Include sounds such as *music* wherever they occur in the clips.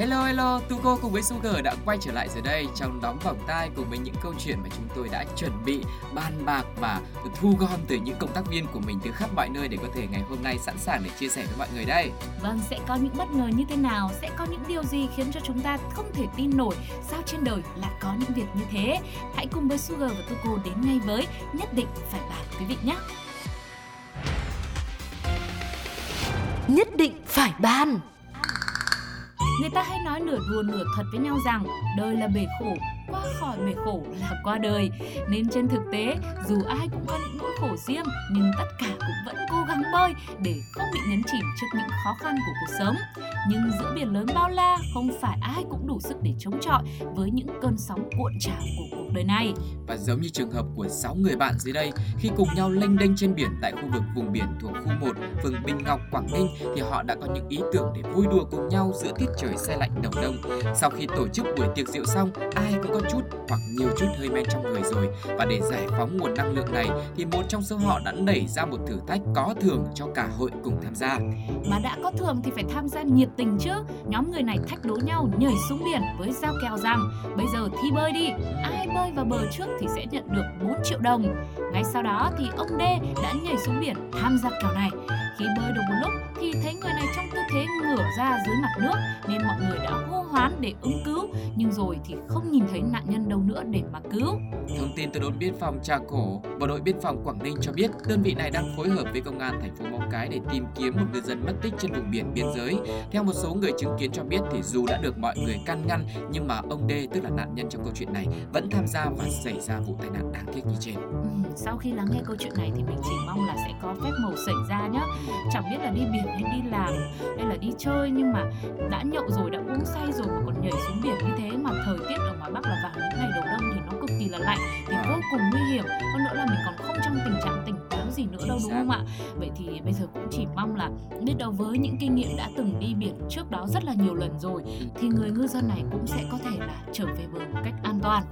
Hello hello, Tuko cùng với Sugar đã quay trở lại rồi đây trong đóng vòng tai cùng với những câu chuyện mà chúng tôi đã chuẩn bị bàn bạc và thu gom từ những cộng tác viên của mình từ khắp mọi nơi để có thể ngày hôm nay sẵn sàng để chia sẻ với mọi người đây. Vâng, sẽ có những bất ngờ như thế nào, sẽ có những điều gì khiến cho chúng ta không thể tin nổi sao trên đời lại có những việc như thế. Hãy cùng với Sugar và Tuko đến ngay với nhất định phải bàn quý vị nhé. Nhất định phải ban Người ta hay nói nửa đùa nửa thật với nhau rằng đời là bể khổ, qua khỏi mệt khổ là qua đời. Nên trên thực tế, dù ai cũng có những nỗi khổ riêng, nhưng tất cả cũng vẫn cố gắng bơi để không bị nhấn chìm trước những khó khăn của cuộc sống. Nhưng giữa biển lớn bao la, không phải ai cũng đủ sức để chống chọi với những cơn sóng cuộn trào của cuộc đời này. Và giống như trường hợp của 6 người bạn dưới đây, khi cùng nhau lênh đênh trên biển tại khu vực vùng biển thuộc khu 1, phường Bình Ngọc, Quảng Ninh thì họ đã có những ý tưởng để vui đùa cùng nhau giữa tiết trời xe lạnh đầu đông. Sau khi tổ chức buổi tiệc rượu xong, ai cũng có chút hoặc nhiều chút hơi men trong người rồi và để giải phóng nguồn năng lượng này thì một trong số họ đã nảy ra một thử thách có thưởng cho cả hội cùng tham gia. Mà đã có thưởng thì phải tham gia nhiệt tình chứ. Nhóm người này thách đố nhau nhảy xuống biển với dao kèo rằng bây giờ thi bơi đi, ai bơi vào bờ trước thì sẽ nhận được 4 triệu đồng. Ngay sau đó thì ông D đã nhảy xuống biển tham gia kèo này. Khi bơi được một lúc thì thấy người này trong tư thế ngửa ra dưới mặt nước nên mọi người đã hô hoán để ứng cứu nhưng rồi thì không nhìn thấy nạn nhân đâu nữa để mà cứu. Thông tin từ đồn biên phòng Trà Cổ, bộ đội biên phòng Quảng Ninh cho biết đơn vị này đang phối hợp với công an thành phố Móng Cái để tìm kiếm một ngư dân mất tích trên vùng biển biên giới. Theo một số người chứng kiến cho biết thì dù đã được mọi người can ngăn nhưng mà ông D tức là nạn nhân trong câu chuyện này vẫn tham gia và xảy ra vụ tai nạn đáng tiếc như trên. Ừ, sau khi lắng nghe câu chuyện này thì mình chỉ mong là sẽ có phép màu xảy ra nhá. Chẳng biết là đi biển hay đi làm hay là đi chơi nhưng mà đã nhậu rồi đã uống say rồi mà còn nhảy xuống biển như thế mà thời tiết ở ngoài Bắc là vào những ngày đầu đông thì nó cực kỳ là lạnh thì vô cùng nguy hiểm. Hơn nữa là mình còn không trong tình trạng tỉnh táo gì nữa đâu đúng không ạ? Vậy thì bây giờ cũng chỉ mong là biết đâu với những kinh nghiệm đã từng đi biển trước đó rất là nhiều lần rồi thì người ngư dân này cũng sẽ có thể là trở về bờ một cách an toàn.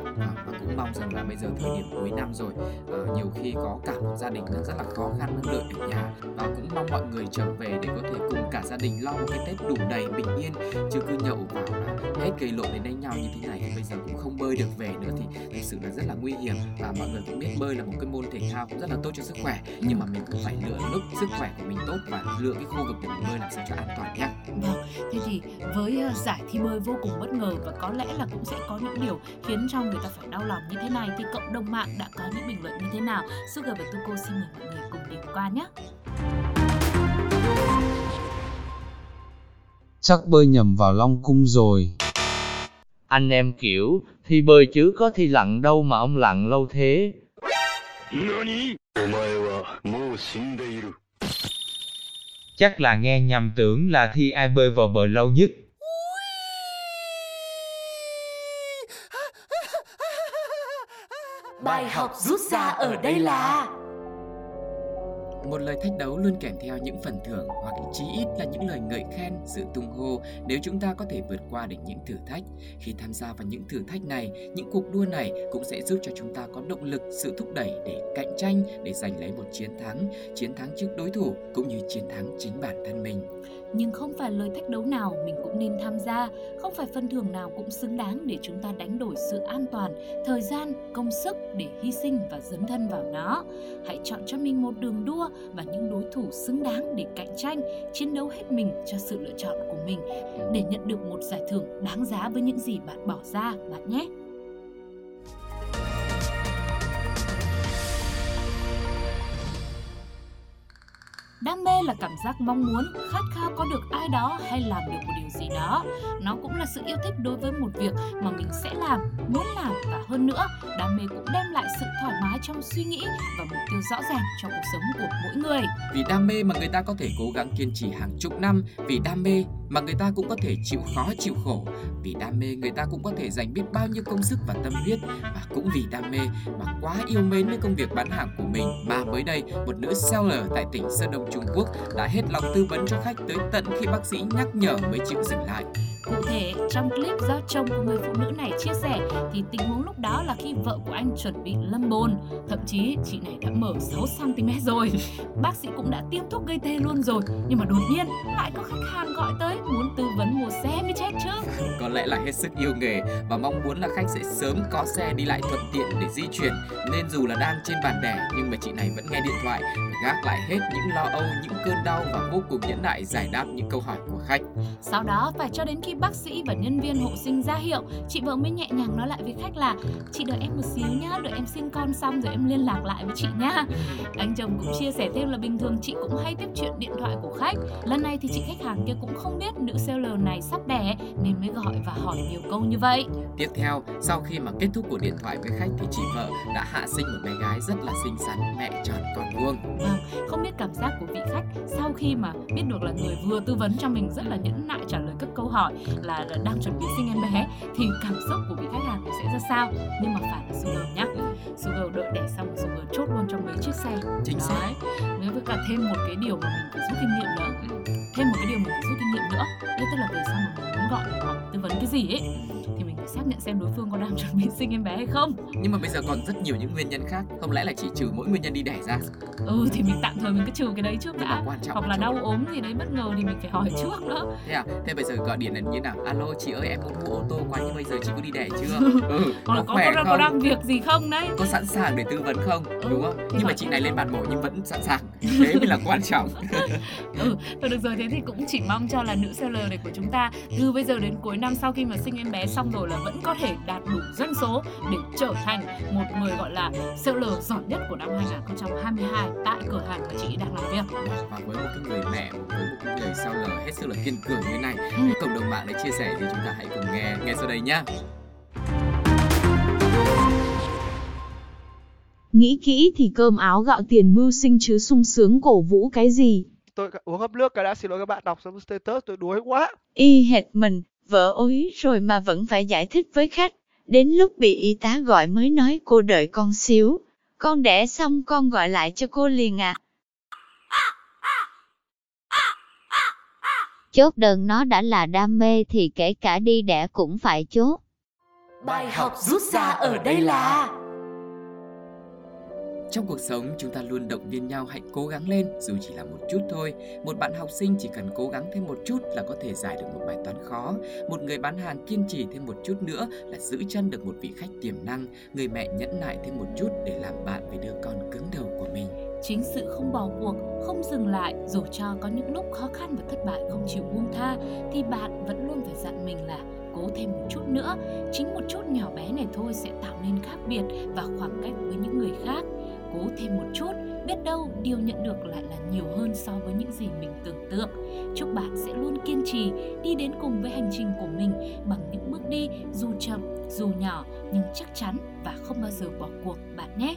Và cũng mong rằng là bây giờ thời điểm cuối năm rồi ờ, nhiều khi có cả một gia đình đang rất là khó khăn đang đợi ở nhà. Và cũng mong mọi người trở về để có thể cùng cả gia đình lo một cái tết đủ đầy bình yên chứ cứ nhậu vào là hết gây lộn đến đánh nhau như thế này thì bây giờ cũng không bơi được về nữa thì thực sự là rất là nguy hiểm. Và mọi người cũng biết bơi là một cái môn thể thao cũng rất là tốt cho sức khỏe nhưng mà mình cũng phải lựa lúc sức khỏe của mình tốt và lựa cái khu vực để mình bơi làm sao cho an toàn nhé Vâng, thế thì với ờ, giải thi bơi vô cùng bất ngờ và có lẽ là cũng sẽ có những điều khiến cho người ta phải đau lòng học như thế này thì cộng đồng mạng đã có những bình luận như thế nào? Sugar và Tuko xin mời mọi người cùng điểm qua nhé. Chắc bơi nhầm vào Long Cung rồi. Anh em kiểu, thi bơi chứ có thi lặn đâu mà ông lặn lâu thế. Chắc là nghe nhầm tưởng là thi ai bơi vào bờ lâu nhất. Bài học rút ra ở đây là một lời thách đấu luôn kèm theo những phần thưởng hoặc chí ít là những lời ngợi khen, sự tung hô nếu chúng ta có thể vượt qua được những thử thách. Khi tham gia vào những thử thách này, những cuộc đua này cũng sẽ giúp cho chúng ta có động lực, sự thúc đẩy để cạnh tranh, để giành lấy một chiến thắng, chiến thắng trước đối thủ cũng như chiến thắng chính bản thân mình. Nhưng không phải lời thách đấu nào mình cũng nên tham gia, không phải phần thưởng nào cũng xứng đáng để chúng ta đánh đổi sự an toàn, thời gian, công sức để hy sinh và dấn thân vào nó. Hãy chọn cho mình một đường đua và những đối thủ xứng đáng để cạnh tranh, chiến đấu hết mình cho sự lựa chọn của mình để nhận được một giải thưởng đáng giá với những gì bạn bỏ ra bạn nhé. Đam mê là cảm giác mong muốn, khát khao có được ai đó hay làm được một điều gì đó. Nó cũng là sự yêu thích đối với một việc mà mình sẽ làm, muốn làm và hơn nữa, đam mê cũng đem lại sự thoải mái trong suy nghĩ và mục tiêu rõ ràng trong cuộc sống của mỗi người. Vì đam mê mà người ta có thể cố gắng kiên trì hàng chục năm, vì đam mê mà người ta cũng có thể chịu khó chịu khổ, vì đam mê người ta cũng có thể dành biết bao nhiêu công sức và tâm huyết. Và cũng vì đam mê mà quá yêu mến với công việc bán hàng của mình. Mà mới đây một nữ seller tại tỉnh Sơn Đông Trung Quốc đã hết lòng tư vấn cho khách tới tận khi bác sĩ nhắc nhở mới chịu dừng lại. Cụ thể, trong clip do chồng của người phụ nữ này chia sẻ thì tình huống lúc đó là khi vợ của anh chuẩn bị lâm bồn, thậm chí chị này đã mở 6 cm rồi. *laughs* Bác sĩ cũng đã tiêm thuốc gây tê luôn rồi, nhưng mà đột nhiên lại có khách hàng gọi tới muốn tư vấn mua xe mới chết chứ. *laughs* Có lẽ là hết sức yêu nghề và mong muốn là khách sẽ sớm có xe đi lại thuận tiện để di chuyển nên dù là đang trên bàn đẻ nhưng mà chị này vẫn nghe điện thoại gác lại hết những lo âu, những cơn đau và vô cùng nhẫn nại giải đáp những câu hỏi của khách. Sau đó phải cho đến khi bác sĩ và nhân viên hộ sinh ra hiệu, chị vợ mới nhẹ nhàng nói lại với khách là chị đợi em một xíu nhá, đợi em sinh con xong rồi em liên lạc lại với chị nhá. Anh chồng cũng chia sẻ thêm là bình thường chị cũng hay tiếp chuyện điện thoại của khách. Lần này thì chị khách hàng kia cũng không biết nữ seller này sắp đẻ nên mới gọi và hỏi nhiều câu như vậy. Tiếp theo, sau khi mà kết thúc cuộc điện thoại với khách thì chị vợ đã hạ sinh một bé gái rất là xinh xắn, mẹ tròn con vuông. Vâng, không biết cảm giác của vị khách sau khi mà biết được là người vừa tư vấn cho mình rất là nhẫn nại trả lời các câu hỏi là đang chuẩn bị sinh em bé thì cảm xúc của vị khách hàng thì sẽ ra sao? Nhưng mà phải là Sugar nhá. Sugar đợi đẻ xong Sugar chốt luôn cho mấy chiếc xe. Chính xác. Đấy. nếu với cả thêm một cái điều mà mình phải rút kinh nghiệm nữa. Thêm một cái điều mình phải rút kinh nghiệm nữa. Đấy tức là về sau mà mình muốn gọi để hỏi tư vấn cái gì ấy thì xác nhận xem đối phương có đang *laughs* chuẩn bị sinh em bé hay không Nhưng mà bây giờ còn rất nhiều những nguyên nhân khác, không lẽ là chỉ trừ mỗi nguyên nhân đi đẻ ra? ừ thì mình tạm thời mình cứ trừ cái đấy trước đã quan trọng hoặc là đau ốm gì đấy bất ngờ thì mình phải hỏi trước nữa Thế à? Thế bây giờ gọi điện là như nào? Alo chị ơi em muốn mua ô tô quá nhưng bây giờ chị có đi đẻ chưa? *laughs* Ừ, hoặc là có, khỏe có, có, không? đang việc gì không đấy có sẵn sàng để tư vấn không Ừ, đúng không nhưng mà chị này lên bàn mổ nhưng vẫn sẵn sàng *laughs* thế mới là quan trọng ừ thôi được rồi thế thì cũng chỉ mong cho là nữ seller này của chúng ta từ bây giờ đến cuối năm sau khi mà sinh em bé xong rồi là vẫn có thể đạt đủ doanh số để trở thành một người gọi là seller giỏi nhất của năm 2022 tại cửa hàng mà chị đang làm việc và với một cái người mẹ với một cái người seller hết sức là kiên cường như thế này Ừ. cộng đồng mạng đã chia sẻ thì chúng ta hãy cùng nghe nghe sau đây nhá Nghĩ kỹ thì cơm áo gạo tiền mưu sinh chứ sung sướng cổ vũ cái gì. tôi uống hấp nước cái đã xin lỗi các bạn đọc xong status tôi đuối quá Y hệt mình, vợ ối rồi mà vẫn phải giải thích với khách. Đến lúc bị y tá gọi mới nói cô đợi con xíu. Con đẻ xong con gọi lại cho cô liền à. Chốt đơn nó đã là đam mê thì kể cả đi đẻ cũng phải chốt. Bài học rút ra ở đây là trong cuộc sống, chúng ta luôn động viên nhau hãy cố gắng lên, dù chỉ là một chút thôi. Một bạn học sinh chỉ cần cố gắng thêm một chút là có thể giải được một bài toán khó. Một người bán hàng kiên trì thêm một chút nữa là giữ chân được một vị khách tiềm năng. Người mẹ nhẫn nại thêm một chút để làm bạn với đứa con cứng đầu của mình. chính sự không bỏ cuộc, không dừng lại, dù cho có những lúc khó khăn và thất bại không chịu buông tha, thì bạn vẫn luôn phải dặn mình là cố thêm một chút nữa chính một chút nhỏ bé này thôi sẽ tạo nên khác biệt và khoảng cách với những người khác cố thêm một chút, biết đâu điều nhận được lại là nhiều hơn so với những gì mình tưởng tượng. Chúc bạn sẽ luôn kiên trì đi đến cùng với hành trình của mình bằng những bước đi dù chậm, dù nhỏ nhưng chắc chắn và không bao giờ bỏ cuộc, bạn nhé.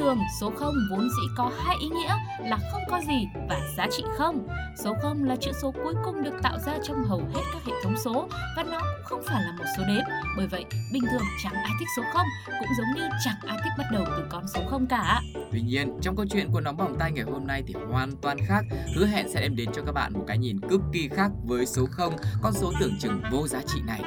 Thường, số 0 vốn dĩ có hai ý nghĩa là không có gì và giá trị không. Số 0 là chữ số cuối cùng được tạo ra trong hầu hết các hệ thống số và nó cũng không phải là một số đếm. Bởi vậy, bình thường chẳng ai thích số 0, cũng giống như chẳng ai thích bắt đầu từ con số 0 cả. Tuy nhiên, trong câu chuyện của Nóng Bỏng Tay ngày hôm nay thì hoàn toàn khác. Hứa hẹn sẽ đem đến cho các bạn một cái nhìn cực kỳ khác với số 0, con số tưởng chừng vô giá trị này.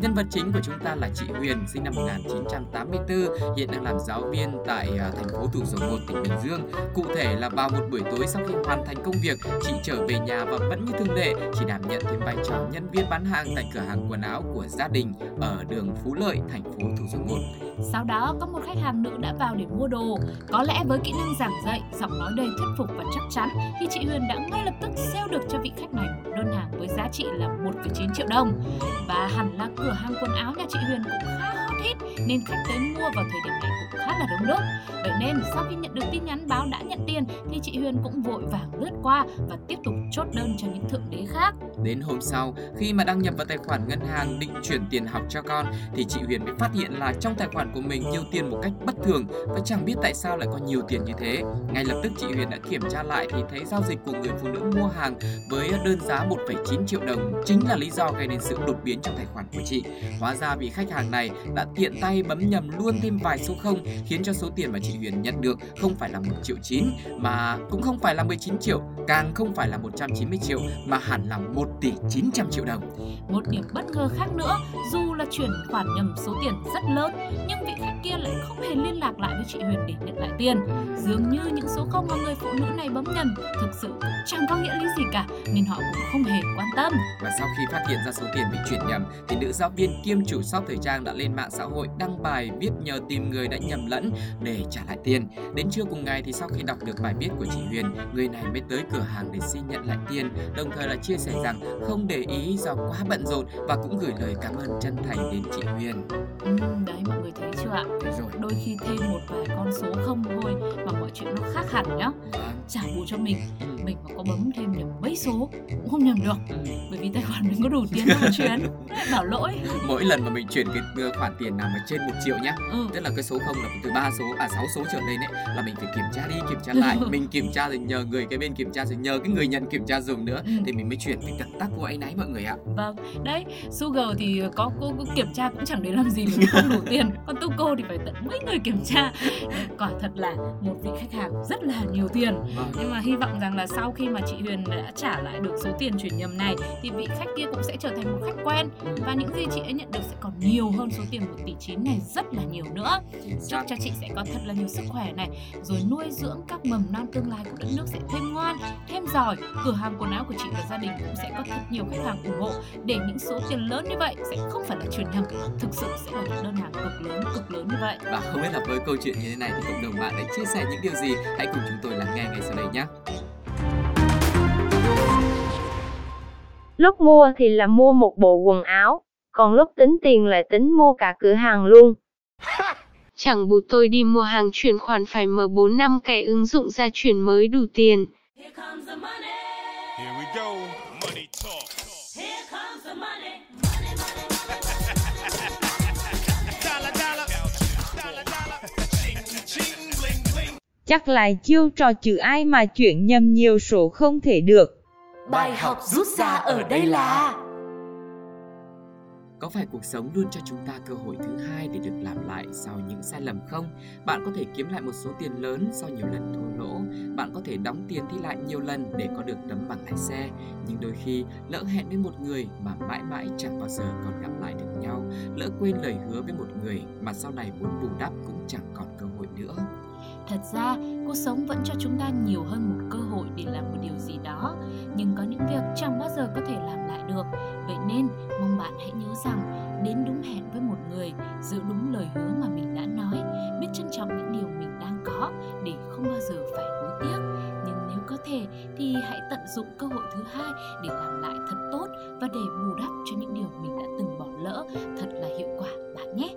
Nhân vật chính của chúng ta là chị Huyền, sinh năm 1984, hiện đang làm giáo viên tại à, thành phố Thủ Dầu Một, tỉnh Bình Dương. Cụ thể là vào một buổi tối sau khi hoàn thành công việc, chị trở về nhà và vẫn như thường lệ, chỉ đảm nhận thêm vai trò nhân viên bán hàng tại cửa hàng quần áo của gia đình ở đường Phú Lợi, thành phố Thủ Dầu Một. Sau đó có một khách hàng nữ đã vào để mua đồ. Có lẽ với kỹ năng giảng dạy, giọng nói đầy thuyết phục và chắc chắn thì chị Huyền đã ngay lập tức sale được cho vị khách này một đơn hàng với giá trị là 1,9 triệu đồng. Và hẳn là cửa hàng quần áo nhà chị Huyền cũng khá hot hit nên khách tới mua vào thời điểm này cũng khá là đông đúc. Vậy nên sau khi nhận được tin nhắn báo đã nhận tiền thì chị Huyền cũng vội vàng lướt qua và tiếp tục chốt đơn cho những thượng đế khác. Đến hôm sau, khi mà đăng nhập vào tài khoản ngân hàng định chuyển tiền học cho con thì chị Huyền mới phát hiện là trong tài khoản của mình nhiều tiền một cách bất thường và chẳng biết tại sao lại có nhiều tiền như thế. Ngay lập tức chị Huyền đã kiểm tra lại thì thấy giao dịch của người phụ nữ mua hàng với đơn giá 1,9 triệu đồng chính là lý do gây nên sự đột biến trong tài khoản của chị. Hóa ra vì khách hàng này đã tiện tay bấm nhầm luôn thêm vài số không khiến cho số tiền mà chị Huyền nhận được không phải là 1 triệu 9 mà cũng không phải là 19 triệu, càng không phải là 190 triệu mà hẳn là 1 tỷ 900 triệu đồng. Một điểm bất ngờ khác nữa, dù là chuyển khoản nhầm số tiền rất lớn nhưng vị khách kia lại không hề liên lạc lại với chị Huyền để nhận lại tiền. Dường như những số không mà người phụ nữ này bấm nhầm thực sự cũng chẳng có nghĩa lý gì cả nên họ cũng không hề quan tâm. Và sau khi phát hiện ra số tiền bị chuyển nhầm thì nữ giáo viên kiêm chủ shop thời trang đã lên mạng xã hội đăng bài viết nhờ tìm người đã nhầm lẫn để trả lại tiền. Đến trưa cùng ngày thì sau khi đọc được bài viết của chị Huyền, người này mới tới cửa hàng để xin nhận lại tiền, đồng thời là chia sẻ rằng không để ý do quá bận rộn và cũng gửi lời cảm ơn chân thành đến chị Huyền. Ừ, đấy mọi người thấy chưa ạ? Rồi. Đôi khi thêm một vài con số không thôi mà mọi chuyện nó khác hẳn nhá. Trả bù cho mình, Ừ. mình mà có bấm thêm nhầm mấy số cũng không nhầm được. Ừ. bởi vì tài khoản mình có đủ tiền mà chuyển. Bảo lỗi. Mỗi lần mà mình chuyển cái khoản tiền nào mà trên 1 triệu nhá, ừ. tức là cái số không là từ 3 số à 6 số trở lên ấy là mình phải kiểm tra đi kiểm tra lại. Mình kiểm tra rồi nhờ người cái bên kiểm tra rồi nhờ cái người nhận kiểm tra dùng nữa Ừ. thì mình mới chuyển cái cẩn tắc của ấy mọi người ạ. Vâng. Đấy Sugar thì có cô, cô kiểm tra cũng chẳng để làm gì vì không đủ tiền. Còn Tuco thì phải tận mấy người kiểm tra. Quả thật là một vị khách hàng rất là nhiều tiền vâng. nhưng mà hy vọng rằng là sau khi mà chị Huyền đã trả lại được số tiền chuyển nhầm này thì vị khách kia cũng sẽ trở thành một khách quen. Và những gì chị ấy nhận được sẽ còn nhiều hơn số tiền 1 tỷ 9 này rất là nhiều nữa. Chúc cho chị sẽ có thật là nhiều sức khỏe này rồi nuôi dưỡng các mầm non tương lai của đất nước sẽ thêm ngoan thêm giỏi. Cửa hàng quần áo của chị và gia đình cũng sẽ có thật nhiều khách hàng ủng hộ. Để những số tiền lớn như vậy sẽ không phải là chuyển nhầm thực sự sẽ là những đơn hàng cực lớn vậy. Và không biết là với câu chuyện như thế này thì cộng đồng bạn đã chia sẻ những điều gì? Hãy cùng chúng tôi lắng nghe ngay sau đây nhé. Lúc mua thì là mua một bộ quần áo, còn lúc tính tiền lại tính mua cả cửa hàng luôn. *laughs* Chẳng buộc tôi đi mua hàng chuyển khoản phải mở 4 năm cái ứng dụng ra chuyển mới đủ tiền. Here we Chắc là chiêu trò chữ ai mà chuyện nhầm nhiều số không thể được. Bài học rút ra ở đây là Có phải cuộc sống luôn cho chúng ta cơ hội thứ hai để được làm lại sau những sai lầm không? Bạn có thể kiếm lại một số tiền lớn sau nhiều lần thua lỗ. Bạn có thể đóng tiền thi lại nhiều lần để có được tấm bằng lái xe. Nhưng đôi khi lỡ hẹn với một người mà mãi mãi chẳng bao giờ còn gặp lại được nhau. Lỡ quên lời hứa với một người mà sau này muốn bù đắp cũng chẳng còn cơ hội nữa. Thật ra, cuộc sống vẫn cho chúng ta nhiều hơn một cơ hội để làm một điều gì đó, nhưng có những việc chẳng bao giờ có thể làm lại được. Vậy nên, mong bạn hãy nhớ rằng, đến đúng hẹn với một người, giữ đúng lời hứa mà mình đã nói, biết trân trọng những điều mình đang có để không bao giờ phải hối tiếc. Nhưng nếu có thể thì hãy tận dụng cơ hội thứ hai để làm lại thật tốt và để bù đắp cho những điều mình đã từng bỏ lỡ thật là hiệu quả bạn nhé.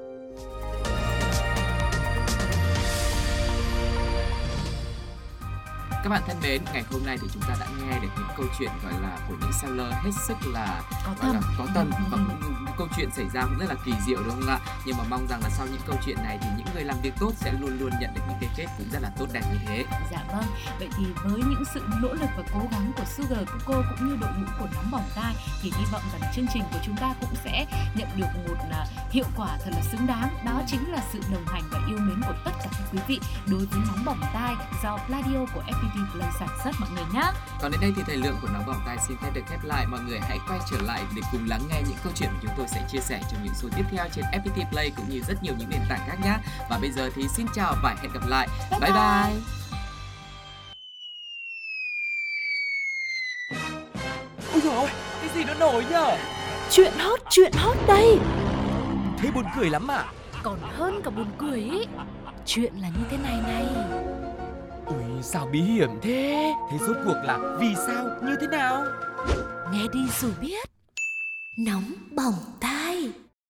Các bạn thân mến, ngày hôm nay thì chúng ta đã nghe được những câu chuyện gọi là của những seller hết sức là Có gọi là tâm. có tâm và cũng những câu chuyện xảy ra cũng rất là kỳ diệu đúng không ạ? Nhưng mà mong rằng là sau những câu chuyện này thì những người làm việc tốt sẽ luôn luôn nhận được những cái kết cũng rất là tốt đẹp như thế. Dạ vâng, vậy thì với những sự nỗ lực và cố gắng của Sugar Coco cũng như đội ngũ của Nóng Bỏng Tai thì hy vọng rằng chương trình của chúng ta cũng sẽ nhận được một à, hiệu quả thật là xứng đáng. Đó chính là sự đồng hành và yêu mến của tất cả các quý vị đối với Nóng Bỏng Tai do Pladio của FPT Play sản xuất mọi người nhé. Còn đến đây thì thời lượng của nóng bỏng tai xin phép được khép lại. Mọi người hãy quay trở lại để cùng lắng nghe những câu chuyện mà chúng tôi sẽ chia sẻ trong những số tiếp theo trên FPT Play cũng như rất nhiều những nền tảng khác nhé. Và bây giờ thì xin chào và hẹn gặp lại. Bye bye. bye. bye. Ôi dồi ôi, cái gì nó nổi nhở? Chuyện hot, chuyện hot đây Thế buồn cười lắm à? Còn hơn cả buồn cười ý Chuyện là như thế này này Ui, sao bí hiểm thế? Thế rốt cuộc là vì sao, như thế nào? Nghe đi rồi biết Nóng bỏng tai